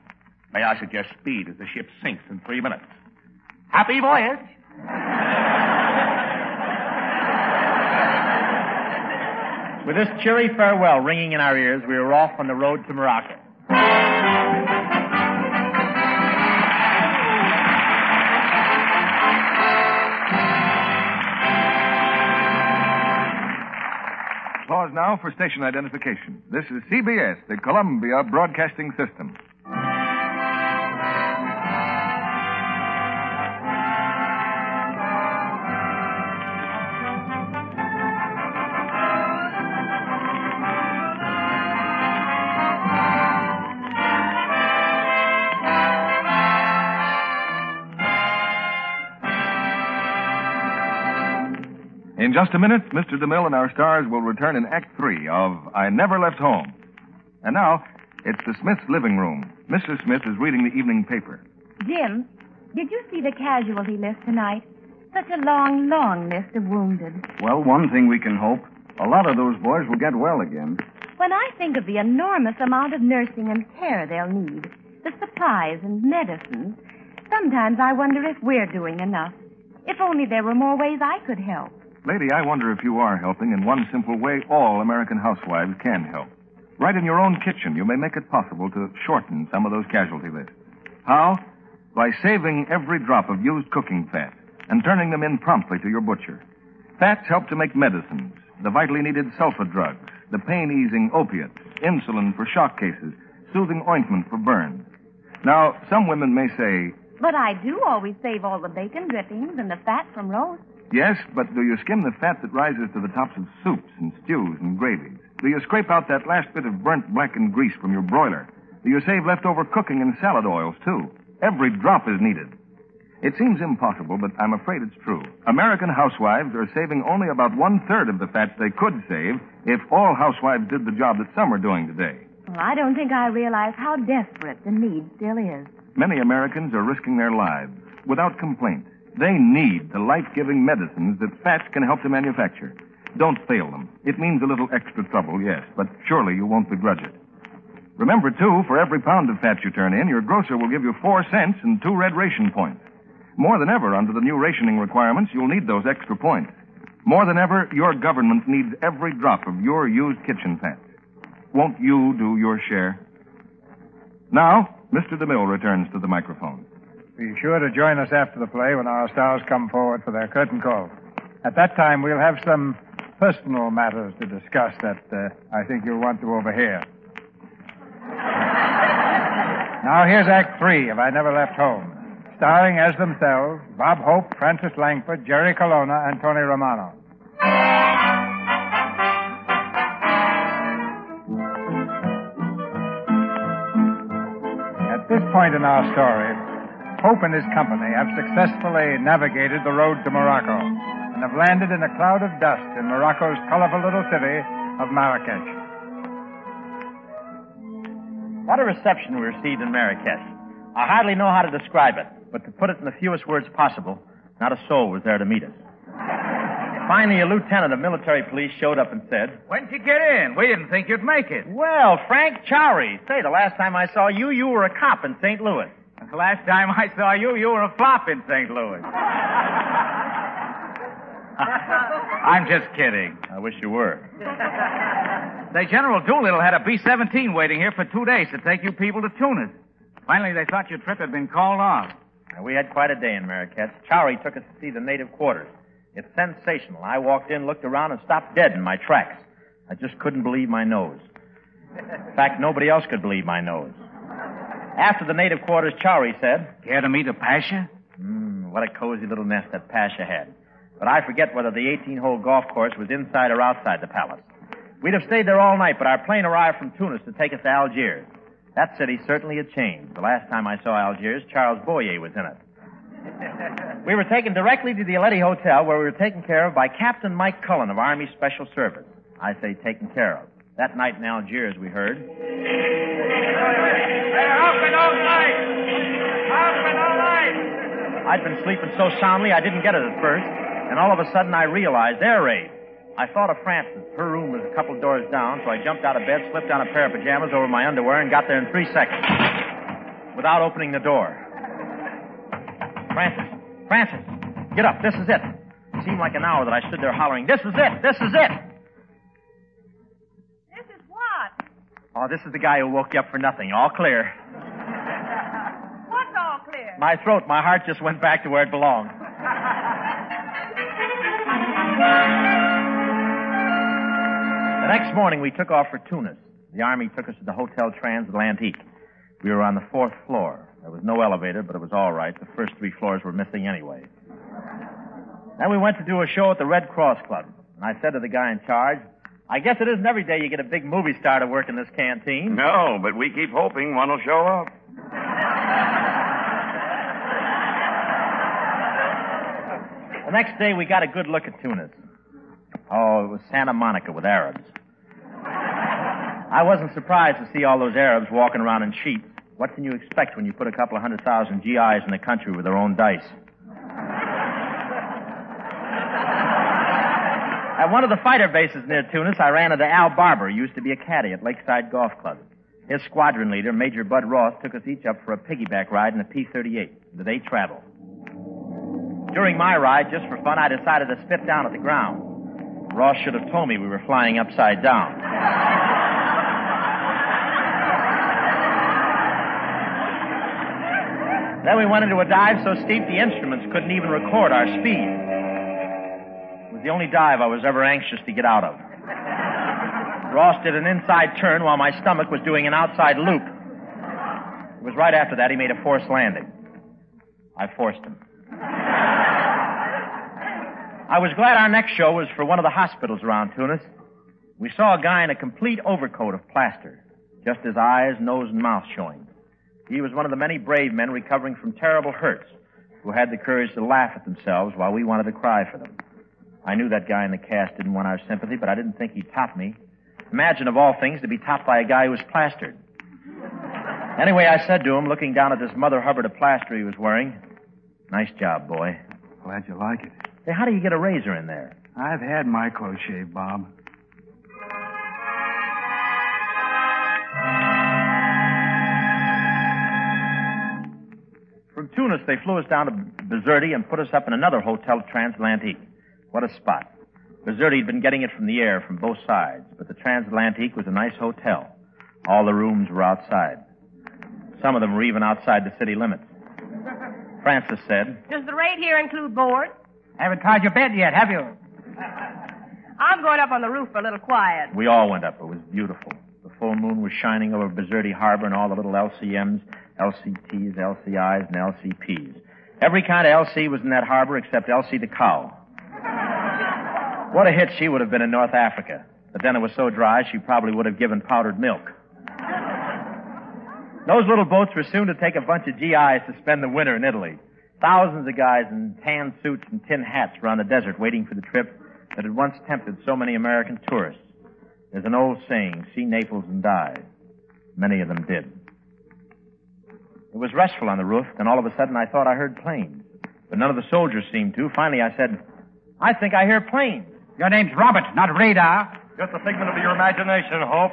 May I suggest speed as the ship sinks in three minutes. Happy voyage! With this cheery farewell ringing in our ears, we were off on the road to Morocco. Pause now for station identification. This is CBS, the Columbia Broadcasting System. In just a minute, Mr. DeMille and our stars will return in Act Three of I Never Left Home. And now, it's the Smith's living room. Mrs. Smith is reading the evening paper. Jim, did you see the casualty list tonight? Such a long, long list of wounded. Well, one thing we can hope. A lot of those boys will get well again. When I think of the enormous amount of nursing and care they'll need, the supplies and medicines, sometimes I wonder if we're doing enough. If only there were more ways I could help. Lady, I wonder if you are helping in one simple way all American housewives can help. Right in your own kitchen, you may make it possible to shorten some of those casualty lists. How? By saving every drop of used cooking fat and turning them in promptly to your butcher. Fats help to make medicines, the vitally needed sulfa drugs, the pain easing opiates, insulin for shock cases, soothing ointment for burns. Now, some women may say, But I do always save all the bacon drippings and the fat from roast. Yes, but do you skim the fat that rises to the tops of soups and stews and gravies? Do you scrape out that last bit of burnt blackened grease from your broiler? Do you save leftover cooking and salad oils, too? Every drop is needed. It seems impossible, but I'm afraid it's true. American housewives are saving only about one third of the fat they could save if all housewives did the job that some are doing today. Well, I don't think I realize how desperate the need still is. Many Americans are risking their lives without complaint. They need the life-giving medicines that fats can help to manufacture. Don't fail them. It means a little extra trouble, yes, but surely you won't begrudge it. Remember, too, for every pound of fat you turn in, your grocer will give you four cents and two red ration points. More than ever, under the new rationing requirements, you'll need those extra points. More than ever, your government needs every drop of your used kitchen fat. Won't you do your share? Now, Mr. DeMille returns to the microphone. Be sure to join us after the play when our stars come forward for their curtain call. At that time, we'll have some personal matters to discuss that uh, I think you'll want to overhear. now, here's Act Three of I Never Left Home, starring as themselves Bob Hope, Frances Langford, Jerry Colonna, and Tony Romano. At this point in our story, Hope and his company have successfully navigated the road to Morocco and have landed in a cloud of dust in Morocco's colorful little city of Marrakesh. What a reception we received in Marrakesh. I hardly know how to describe it, but to put it in the fewest words possible, not a soul was there to meet us. Finally, a lieutenant of military police showed up and said, When'd you get in? We didn't think you'd make it. Well, Frank Chowry. Say, the last time I saw you, you were a cop in St. Louis. The last time I saw you, you were a flop in St. Louis. I'm just kidding. I wish you were. Say, General Doolittle had a B-17 waiting here for two days to take you people to Tunis. Finally, they thought your trip had been called off. Now, we had quite a day in Marrakesh. Chowry took us to see the native quarters. It's sensational. I walked in, looked around, and stopped dead in my tracks. I just couldn't believe my nose. In fact, nobody else could believe my nose. After the native quarters, Chowry said, Care to meet a Pasha? Hmm, what a cozy little nest that Pasha had. But I forget whether the 18-hole golf course was inside or outside the palace. We'd have stayed there all night, but our plane arrived from Tunis to take us to Algiers. That city certainly had changed. The last time I saw Algiers, Charles Boyer was in it. we were taken directly to the Aletti Hotel, where we were taken care of by Captain Mike Cullen of Army Special Service. I say taken care of. That night in Algiers, we heard. I'd been sleeping so soundly I didn't get it at first, and all of a sudden I realized air raid. I thought of Frances. Her room was a couple doors down, so I jumped out of bed, slipped on a pair of pajamas over my underwear, and got there in three seconds without opening the door. Frances, Frances, get up. This is it. It seemed like an hour that I stood there hollering, This is it! This is it! This is what? Oh, this is the guy who woke you up for nothing. All clear. My throat, my heart just went back to where it belonged. The next morning, we took off for Tunis. The Army took us to the Hotel Transatlantique. We were on the fourth floor. There was no elevator, but it was all right. The first three floors were missing anyway. Then we went to do a show at the Red Cross Club. And I said to the guy in charge, I guess it isn't every day you get a big movie star to work in this canteen. No, but we keep hoping one will show up. The next day, we got a good look at Tunis. Oh, it was Santa Monica with Arabs. I wasn't surprised to see all those Arabs walking around in sheets. What can you expect when you put a couple of hundred thousand GIs in the country with their own dice? At one of the fighter bases near Tunis, I ran into Al Barber, who used to be a caddy at Lakeside Golf Club. His squadron leader, Major Bud Ross, took us each up for a piggyback ride in a P-38, the day travel. During my ride, just for fun, I decided to spit down at the ground. Ross should have told me we were flying upside down. then we went into a dive so steep the instruments couldn't even record our speed. It was the only dive I was ever anxious to get out of. Ross did an inside turn while my stomach was doing an outside loop. It was right after that he made a forced landing. I forced him. I was glad our next show was for one of the hospitals around Tunis. We saw a guy in a complete overcoat of plaster, just his eyes, nose, and mouth showing. He was one of the many brave men recovering from terrible hurts who had the courage to laugh at themselves while we wanted to cry for them. I knew that guy in the cast didn't want our sympathy, but I didn't think he'd top me. Imagine, of all things, to be topped by a guy who was plastered. Anyway, I said to him, looking down at this Mother Hubbard of plaster he was wearing, Nice job, boy. Glad you like it. Hey, how do you get a razor in there? I've had my close shave, Bob. From Tunis, they flew us down to Bizerti and put us up in another hotel, Transatlantique. What a spot. Bizerti had been getting it from the air from both sides, but the Transatlantique was a nice hotel. All the rooms were outside. Some of them were even outside the city limits. Frances said, Does the rate here include board? Haven't tried your bed yet, have you? I'm going up on the roof for a little quiet. We all went up. It was beautiful. The full moon was shining over Bizerti Harbor and all the little LCMs, LCTs, LCIs, and LCPs. Every kind of LC was in that harbor except LC the cow. What a hit she would have been in North Africa. But then it was so dry she probably would have given powdered milk. Those little boats were soon to take a bunch of GIs to spend the winter in Italy. Thousands of guys in tan suits and tin hats were on the desert waiting for the trip that had once tempted so many American tourists. There's an old saying, see Naples and die. Many of them did. It was restful on the roof, then all of a sudden I thought I heard planes. But none of the soldiers seemed to. Finally I said, I think I hear planes. Your name's Robert, not Radar. Just a figment of your imagination, Hope.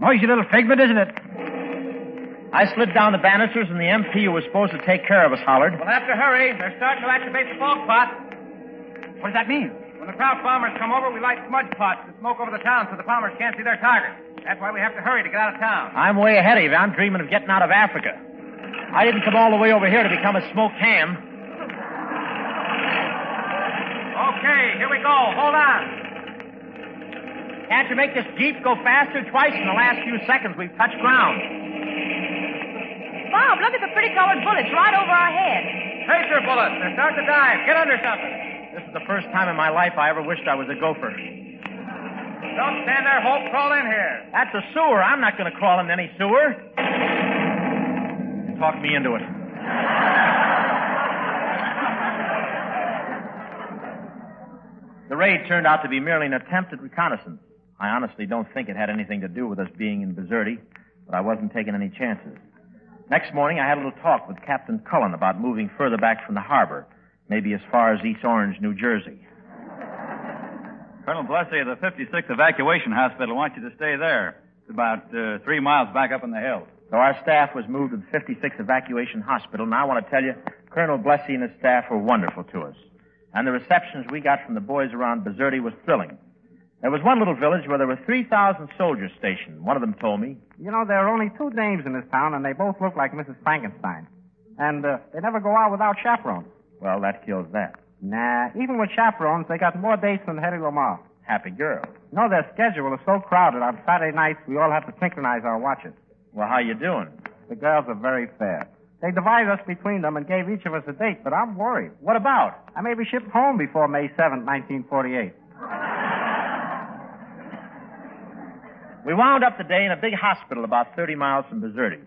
Noisy little figment, isn't it? I slid down the banisters and the MP who was supposed to take care of us hollered. We'll have to hurry. They're starting to activate the fog pot. What does that mean? When the Kraut bombers come over, we light smudge pots to smoke over the town so the bombers can't see their target. That's why we have to hurry to get out of town. I'm way ahead of you. I'm dreaming of getting out of Africa. I didn't come all the way over here to become a smoked ham. Okay, here we go. Hold on. Can't you make this Jeep go faster? Twice in the last few seconds we've touched ground. Bob, look at the pretty colored bullets right over our heads. Tracer bullets. They're starting to dive. Get under something. This is the first time in my life I ever wished I was a gopher. Don't stand there, Hope. Crawl in here. That's a sewer. I'm not going to crawl in any sewer. Talk me into it. The raid turned out to be merely an attempt at reconnaissance. I honestly don't think it had anything to do with us being in Bizerti, but I wasn't taking any chances. Next morning, I had a little talk with Captain Cullen about moving further back from the harbor, maybe as far as East Orange, New Jersey. Colonel Blessy of the 56th Evacuation Hospital wants you to stay there. It's about uh, three miles back up in the hills. So our staff was moved to the 56th Evacuation Hospital, and I want to tell you, Colonel Blessy and his staff were wonderful to us. And the receptions we got from the boys around Bizerti was thrilling. There was one little village where there were 3,000 soldiers stationed. One of them told me, You know, there are only two dames in this town, and they both look like Mrs. Frankenstein. And uh, they never go out without chaperones. well, that kills that. Nah, even with chaperones, they got more dates than Hedy Lamarr. Happy girl. No, their schedule is so crowded on Saturday nights, we all have to synchronize our watches. Well, how you doing? The girls are very fair. They divided us between them and gave each of us a date, but I'm worried. What about? I may be shipped home before May 7th, 1948. We wound up the day in a big hospital about 30 miles from Bizerti.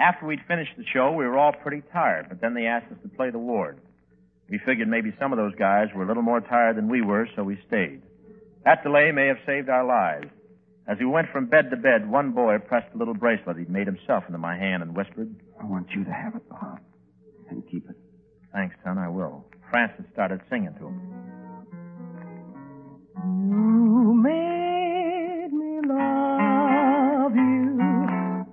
After we'd finished the show, we were all pretty tired, but then they asked us to play the ward. We figured maybe some of those guys were a little more tired than we were, so we stayed. That delay may have saved our lives. As we went from bed to bed, one boy pressed a little bracelet he'd made himself into my hand and whispered, I want you to have it, Bob. And keep it. Thanks, son, I will. Frances started singing to him. You made me love you.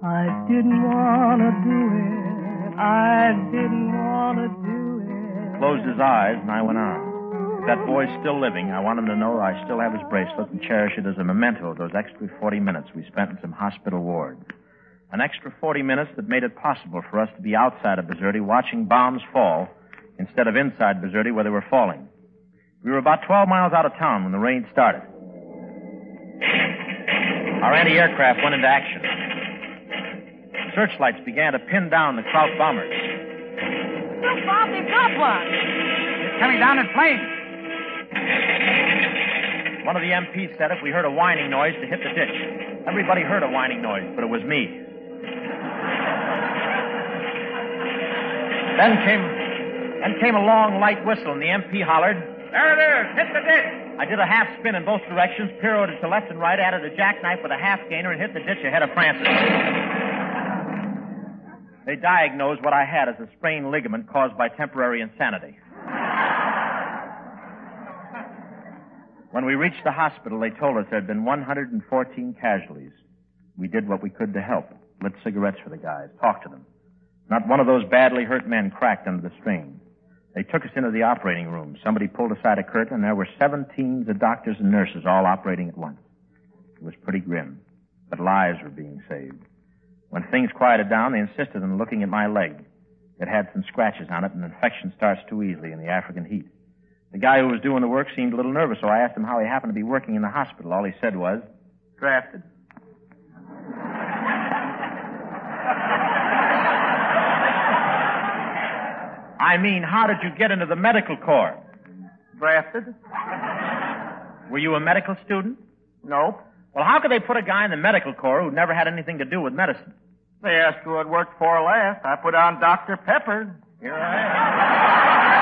I didn't want to do it. I didn't want to do it. Closed his eyes, and I went on. If that boy's still living, I want him to know I still have his bracelet and cherish it as a memento of those extra 40 minutes we spent in some hospital ward. An extra 40 minutes that made it possible for us to be outside of Bizerti watching bombs fall instead of inside Bizerti where they were falling. We were about 12 miles out of town when the rain started. Our anti-aircraft went into action. Searchlights began to pin down the Kraut bombers. Look, Bob, they've got one. It's coming down in flames. One of the MPs said if we heard a whining noise to hit the ditch. Everybody heard a whining noise, but it was me. Then came, then came a long, light whistle, and the MP hollered, There it is. Hit the ditch. I did a half spin in both directions, pirouetted to left and right, added a jackknife with a half gainer, and hit the ditch ahead of Frances. They diagnosed what I had as a sprained ligament caused by temporary insanity. When we reached the hospital, they told us there had been 114 casualties. We did what we could to help. Lit cigarettes for the guys, talked to them. Not one of those badly hurt men cracked under the strain. They took us into the operating room. Somebody pulled aside a curtain, and there were seven teams of doctors and nurses all operating at once. It was pretty grim, but lives were being saved. When things quieted down, they insisted on looking at my leg. It had some scratches on it, and infection starts too easily in the African heat. The guy who was doing the work seemed a little nervous, so I asked him how he happened to be working in the hospital. All he said was, drafted. I mean, how did you get into the medical corps? Drafted. Were you a medical student? Nope. Well, how could they put a guy in the medical corps who never had anything to do with medicine? They asked who I'd worked for last. I put on Dr. Pepper. Here I am.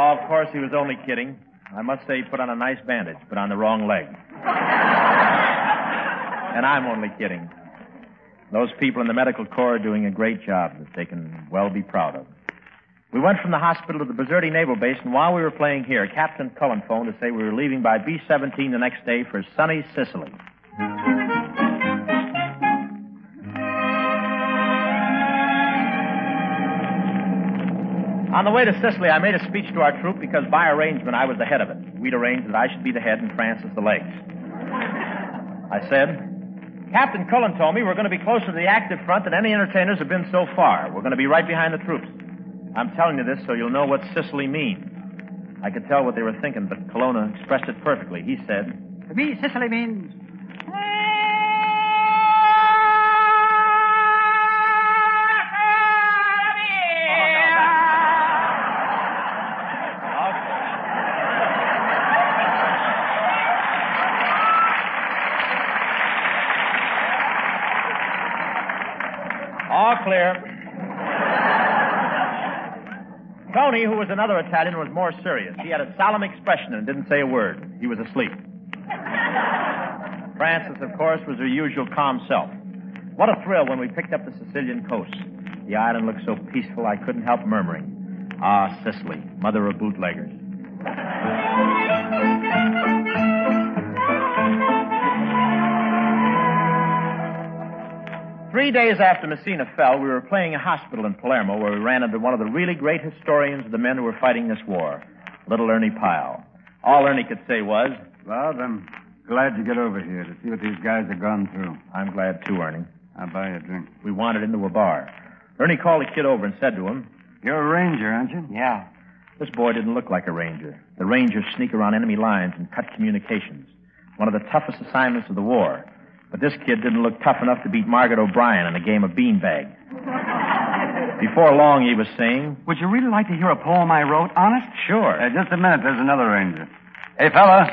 Oh, of course, he was only kidding. I must say he put on a nice bandage, but on the wrong leg. and I'm only kidding. Those people in the medical corps are doing a great job that they can well be proud of. We went from the hospital to the Bizerti Naval Base, and while we were playing here, Captain Cullen phoned to say we were leaving by B-17 the next day for sunny Sicily. On the way to Sicily, I made a speech to our troop because by arrangement I was the head of it. We'd arranged that I should be the head and Frances the legs. I said, Captain Cullen told me we're going to be closer to the active front than any entertainers have been so far. We're going to be right behind the troops. I'm telling you this so you'll know what Sicily means. I could tell what they were thinking, but Colonna expressed it perfectly. He said, To me, Sicily means was another Italian, was more serious. He had a solemn expression and didn't say a word. He was asleep. Frances, of course, was her usual calm self. What a thrill when we picked up the Sicilian coast. The island looked so peaceful I couldn't help murmuring, Ah, Sicily, mother of bootleggers. Three days after Messina fell, we were playing a hospital in Palermo where we ran into one of the really great historians of the men who were fighting this war, little Ernie Pyle. All Ernie could say was, Well, I'm glad you get over here to see what these guys have gone through. I'm glad too, Ernie. I'll buy you a drink. We wandered into a bar. Ernie called a kid over and said to him, You're a ranger, aren't you? Yeah. This boy didn't look like a ranger. The rangers sneak around enemy lines and cut communications. One of the toughest assignments of the war. But this kid didn't look tough enough to beat Margaret O'Brien in a game of beanbag. Before long, he was saying, Would you really like to hear a poem I wrote? Honest? Sure. Uh, just a minute. There's another ranger. Hey, fella.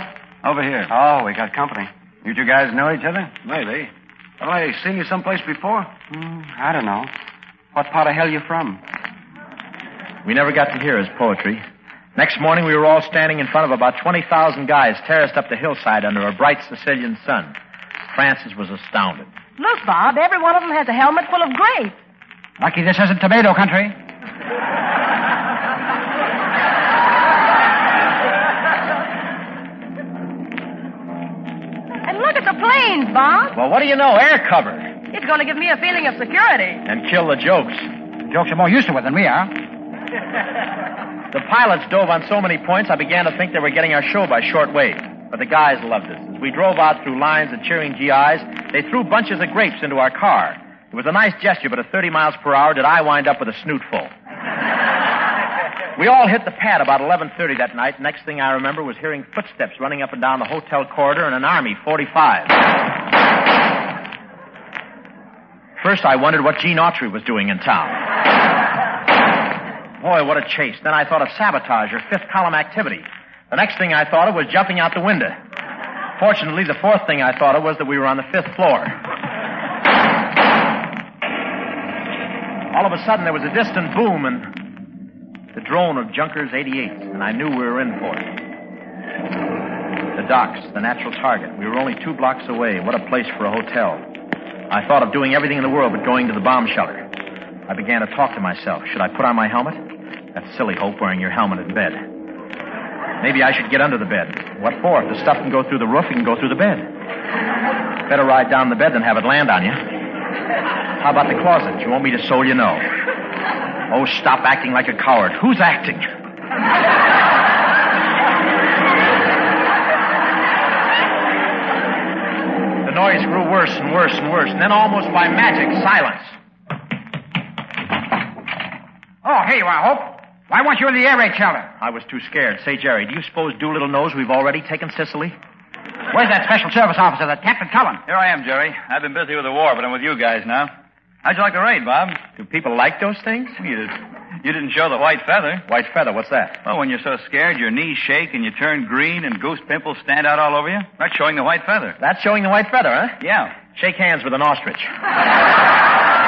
Over here. Oh, we got company. You two guys know each other? Maybe. Have I seen you someplace before? Mm, I don't know. What part of hell you from? We never got to hear his poetry. Next morning, we were all standing in front of about 20,000 guys terraced up the hillside under a bright Sicilian sun. Frances was astounded. Look, Bob, every one of them has a helmet full of grapes. Lucky this isn't tomato country. And look at the planes, Bob. Well, what do you know? Air cover. It's going to give me a feeling of security. And kill the jokes. The Jokes are more used to it than we are. The pilots dove on so many points, I began to think they were getting our show by shortwave. But the guys loved us. As we drove out through lines of cheering GIs, they threw bunches of grapes into our car. It was a nice gesture, but at 30 miles per hour did I wind up with a snootful. We all hit the pad about 11:30 that night. Next thing I remember was hearing footsteps running up and down the hotel corridor and an Army 45. First, I wondered what Gene Autry was doing in town. Boy, what a chase. Then I thought of sabotage or fifth column activity. The next thing I thought of was jumping out the window. Fortunately, the fourth thing I thought of was that we were on the fifth floor. All of a sudden, there was a distant boom and the drone of Junkers 88, and I knew we were in for it. The docks, the natural target. We were only two blocks away. What a place for a hotel. I thought of doing everything in the world but going to the bomb shelter. I began to talk to myself. Should I put on my helmet? That's silly, Hope, wearing your helmet in bed. Maybe I should get under the bed. What for? If the stuff can go through the roof, it can go through the bed. Better ride down the bed than have it land on you. How about the closet? You want me to sew you? No. Oh, stop acting like a coward. Who's acting? The noise grew worse and worse and worse, and then almost by magic, silence. Oh, here you are, Hope. Why weren't you in the air raid shelter? I was too scared. Say, Jerry, do you suppose Doolittle knows we've already taken Sicily? Where's that special service officer, that Captain Cullen? Here I am, Jerry. I've been busy with the war, but I'm with you guys now. How'd you like the raid, Bob? Do people like those things? You, did, you didn't show the white feather. White feather, what's that? Well, when you're so scared, your knees shake and you turn green and goose pimples stand out all over you. That's showing the white feather. That's showing the white feather, huh? Yeah. Shake hands with an ostrich.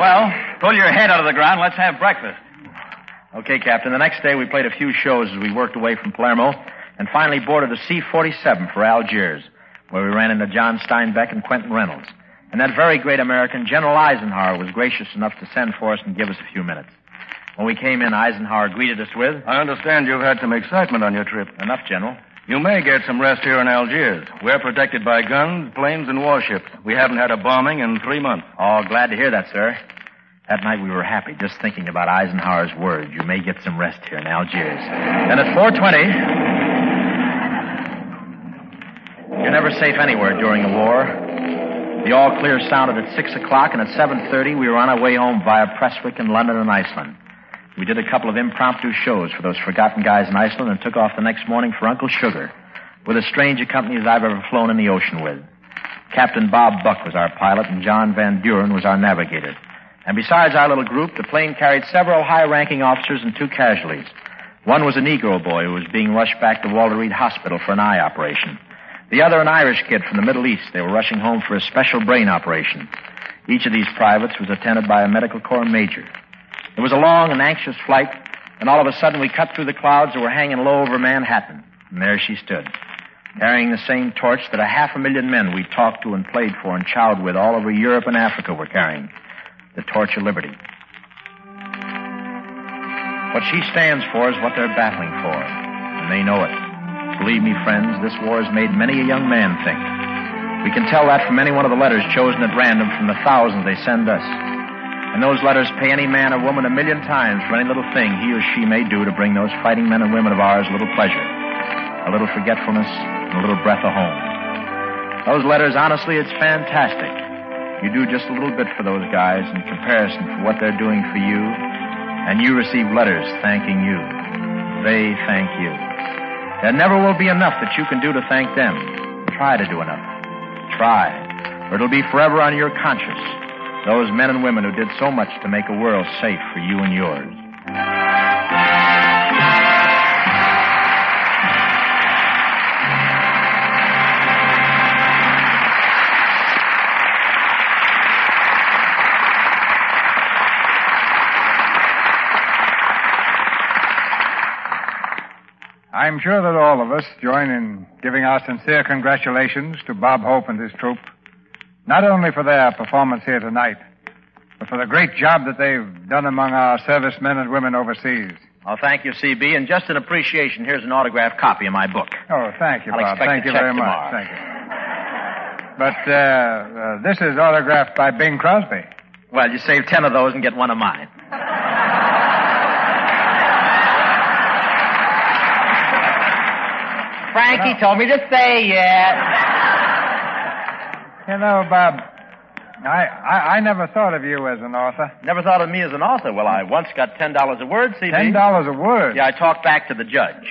Well, pull your head out of the ground. Let's have breakfast. Okay, Captain. The next day we played a few shows as we worked away from Palermo and finally boarded a C-47 for Algiers, where we ran into John Steinbeck and Quentin Reynolds. And that very great American, General Eisenhower, was gracious enough to send for us and give us a few minutes. When we came in, Eisenhower greeted us with, I understand you've had some excitement on your trip. Enough, General. You may get some rest here in Algiers. We're protected by guns, planes, and warships. We haven't had a bombing in three months. Oh, glad to hear that, sir. That night we were happy just thinking about Eisenhower's words. You may get some rest here in Algiers. Then at 420, you're never safe anywhere during a war. The all clear sounded at 6 o'clock, and at 7.30 we were on our way home via Prestwick and London and Iceland. We did a couple of impromptu shows for those forgotten guys in Iceland and took off the next morning for Uncle Sugar with as strange a company as I've ever flown in the ocean with. Captain Bob Buck was our pilot, and John Van Buren was our navigator. And besides our little group, the plane carried several high-ranking officers and two casualties. One was a Negro boy who was being rushed back to Walter Reed Hospital for an eye operation. The other, an Irish kid from the Middle East. They were rushing home for a special brain operation. Each of these privates was attended by a medical corps major. It was a long and anxious flight, and all of a sudden we cut through the clouds that were hanging low over Manhattan. And there she stood, carrying the same torch that a half a million men we talked to and played for and chowed with all over Europe and Africa were carrying the torch of liberty. What she stands for is what they're battling for, and they know it. Believe me, friends, this war has made many a young man think. We can tell that from any one of the letters chosen at random from the thousands they send us. And those letters pay any man or woman a million times for any little thing he or she may do to bring those fighting men and women of ours a little pleasure, a little forgetfulness, and a little breath of home. Those letters, honestly, it's fantastic. You do just a little bit for those guys in comparison for what they're doing for you, and you receive letters thanking you. They thank you. There never will be enough that you can do to thank them. Try to do enough. Try, or it'll be forever on your conscience. Those men and women who did so much to make a world safe for you and yours. I'm sure that all of us join in giving our sincere congratulations to Bob Hope and his troupe, not only for their performance here tonight, but for the great job that they've done among our servicemen and women overseas. Oh, thank you, CB. And just an appreciation, here's an autographed copy of my book. Oh, thank you, I'll Bob. Thank you check very tomorrow. much. Thank you. But uh, uh, this is autographed by Bing Crosby. Well, you save ten of those and get one of mine. Frankie told me to say yes. You know, Bob, I, I I never thought of you as an author. Never thought of me as an author. Well, I once got ten dollars a word, CB. Ten dollars a word. Yeah, I talked back to the judge.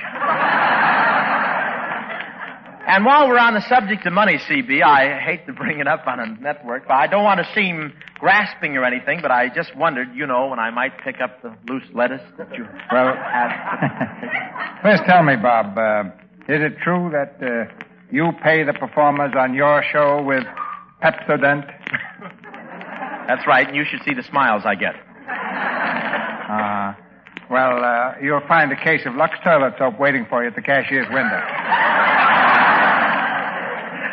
and while we're on the subject of money, CB, I hate to bring it up on a network, but I don't want to seem grasping or anything, but I just wondered, you know, when I might pick up the loose lettuce that you Well, had. First, tell me, Bob, uh, is it true that uh, you pay the performers on your show with Pepsodent? That's right, and you should see the smiles I get. Uh, well, uh, you'll find a case of Lux toilet soap waiting for you at the cashier's window.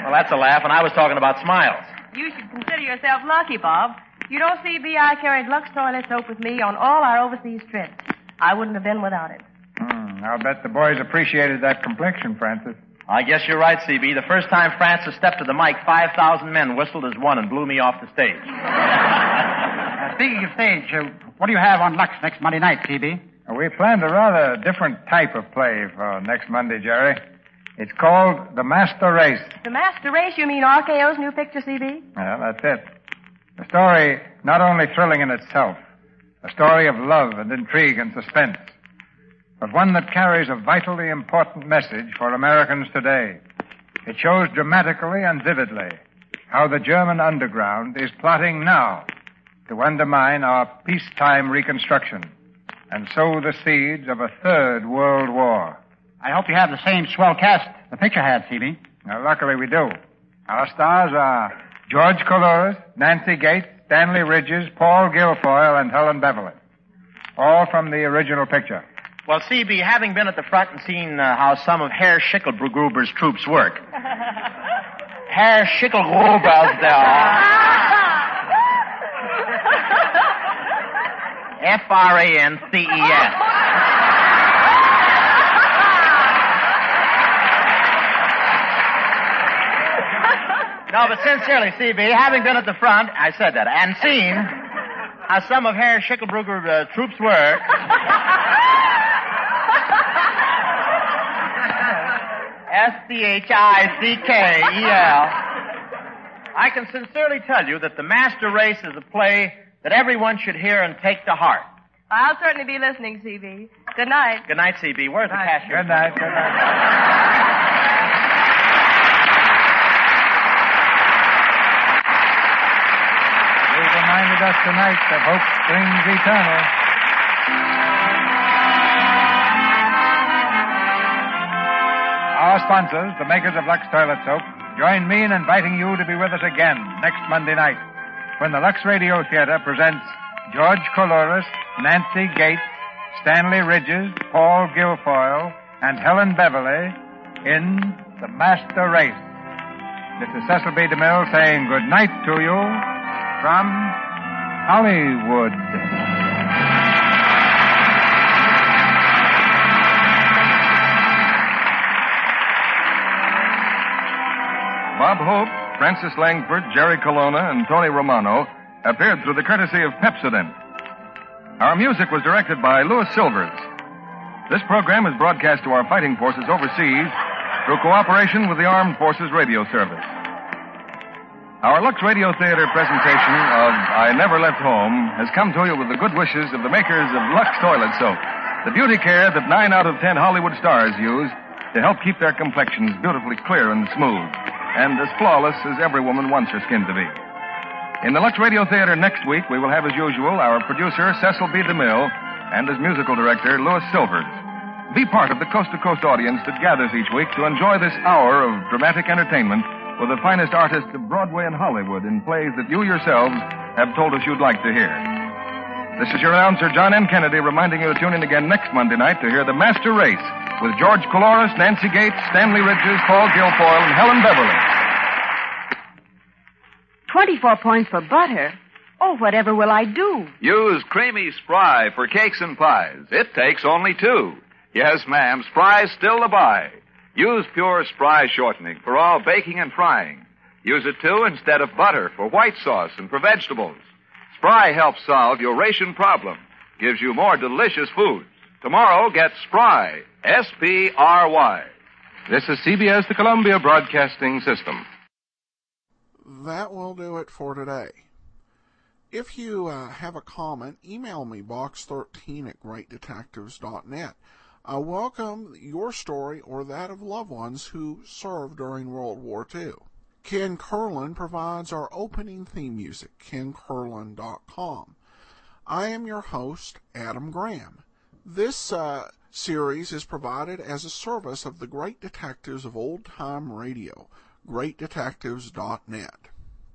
Well, that's a laugh, and I was talking about smiles. You should consider yourself lucky, Bob. You don't see B. I carried Lux toilet soap with me on all our overseas trips. I wouldn't have been without it. Hmm, I'll bet the boys appreciated that complexion, Frances. I guess you're right, CB. The first time Frances stepped to the mic, 5,000 men whistled as one and blew me off the stage. Uh, speaking of stage, uh, what do you have on Lux next Monday night, CB? We planned a rather different type of play for next Monday, Jerry. It's called The Master Race. The Master Race, you mean RKO's new picture, CB? Well, that's it. A story not only thrilling in itself, a story of love and intrigue and suspense, but one that carries a vitally important message for Americans today. It shows dramatically and vividly how the German underground is plotting now to undermine our peacetime reconstruction and sow the seeds of a third world war. I hope you have the same swell cast the picture had, CB. Now, luckily we do. Our stars are George Coulouris, Nancy Gates, Stanley Ridges, Paul Guilfoyle, and Helen Beverly. All from the original picture. Well, CB, having been at the front and seen uh, how some of Herr Schickelgruber's troops work, Herr Schickelgruber's F-R-A-N-C-E-S. No, but sincerely, CB, having been at the front, I said that, and seen how some of Herr Schickelbrugger's uh, troops work, S-C-H-I-C-K-E-L. I can sincerely tell you that The Master Race is a play that everyone should hear and take to heart. I'll certainly be listening, CB. Good night. Good night, CB. Where's the cashier? Good night. Good night. You reminded us tonight that hope springs eternal. Our sponsors, the makers of Lux Toilet Soap, join me in inviting you to be with us again next Monday night when the Lux Radio Theater presents George Coulouris, Nancy Gates, Stanley Ridges, Paul Guilfoyle, and Helen Beverly in The Master Race. This is Cecil B. DeMille saying good night to you from Hollywood. Bob Hope, Frances Langford, Jerry Colonna, and Tony Romano appeared through the courtesy of Pepsodent. Our music was directed by Louis Silvers. This program is broadcast to our fighting forces overseas through cooperation with the Armed Forces Radio Service. Our Lux Radio Theater presentation of I Never Left Home has come to you with the good wishes of the makers of Lux Toilet Soap, the beauty care that nine out of ten Hollywood stars use to help keep their complexions beautifully clear and smooth, and as flawless as every woman wants her skin to be. In the Lux Radio Theater next week, we will have, as usual, our producer, Cecil B. DeMille, and as musical director, Louis Silvers. Be part of the coast to coast audience that gathers each week to enjoy this hour of dramatic entertainment with the finest artists of Broadway and Hollywood in plays that you yourselves have told us you'd like to hear. This is your announcer, John M. Kennedy, reminding you to tune in again next Monday night to hear The Master Race with George Coulouris, Nancy Gates, Stanley Ridges, Paul Guilfoyle, and Helen Beverly. 24 points for butter. Oh, whatever will I do? Use creamy spry for cakes and pies. It takes only two. Yes, ma'am, spry's still the buy. Use pure spry shortening for all baking and frying. Use it too instead of butter for white sauce and for vegetables. Spry helps solve your ration problem. Gives you more delicious foods. Tomorrow, get Spry. S-P-R-Y. This is CBS, the Columbia Broadcasting System. That will do it for today. If you uh, have a comment, email me box13 at greatdetectives.net. I welcome your story or that of loved ones who served during World War II. Ken Curlin provides our opening theme music, kencurlin.com. I am your host, Adam Graham. This uh, series is provided as a service of the great detectives of old time radio, greatdetectives.net.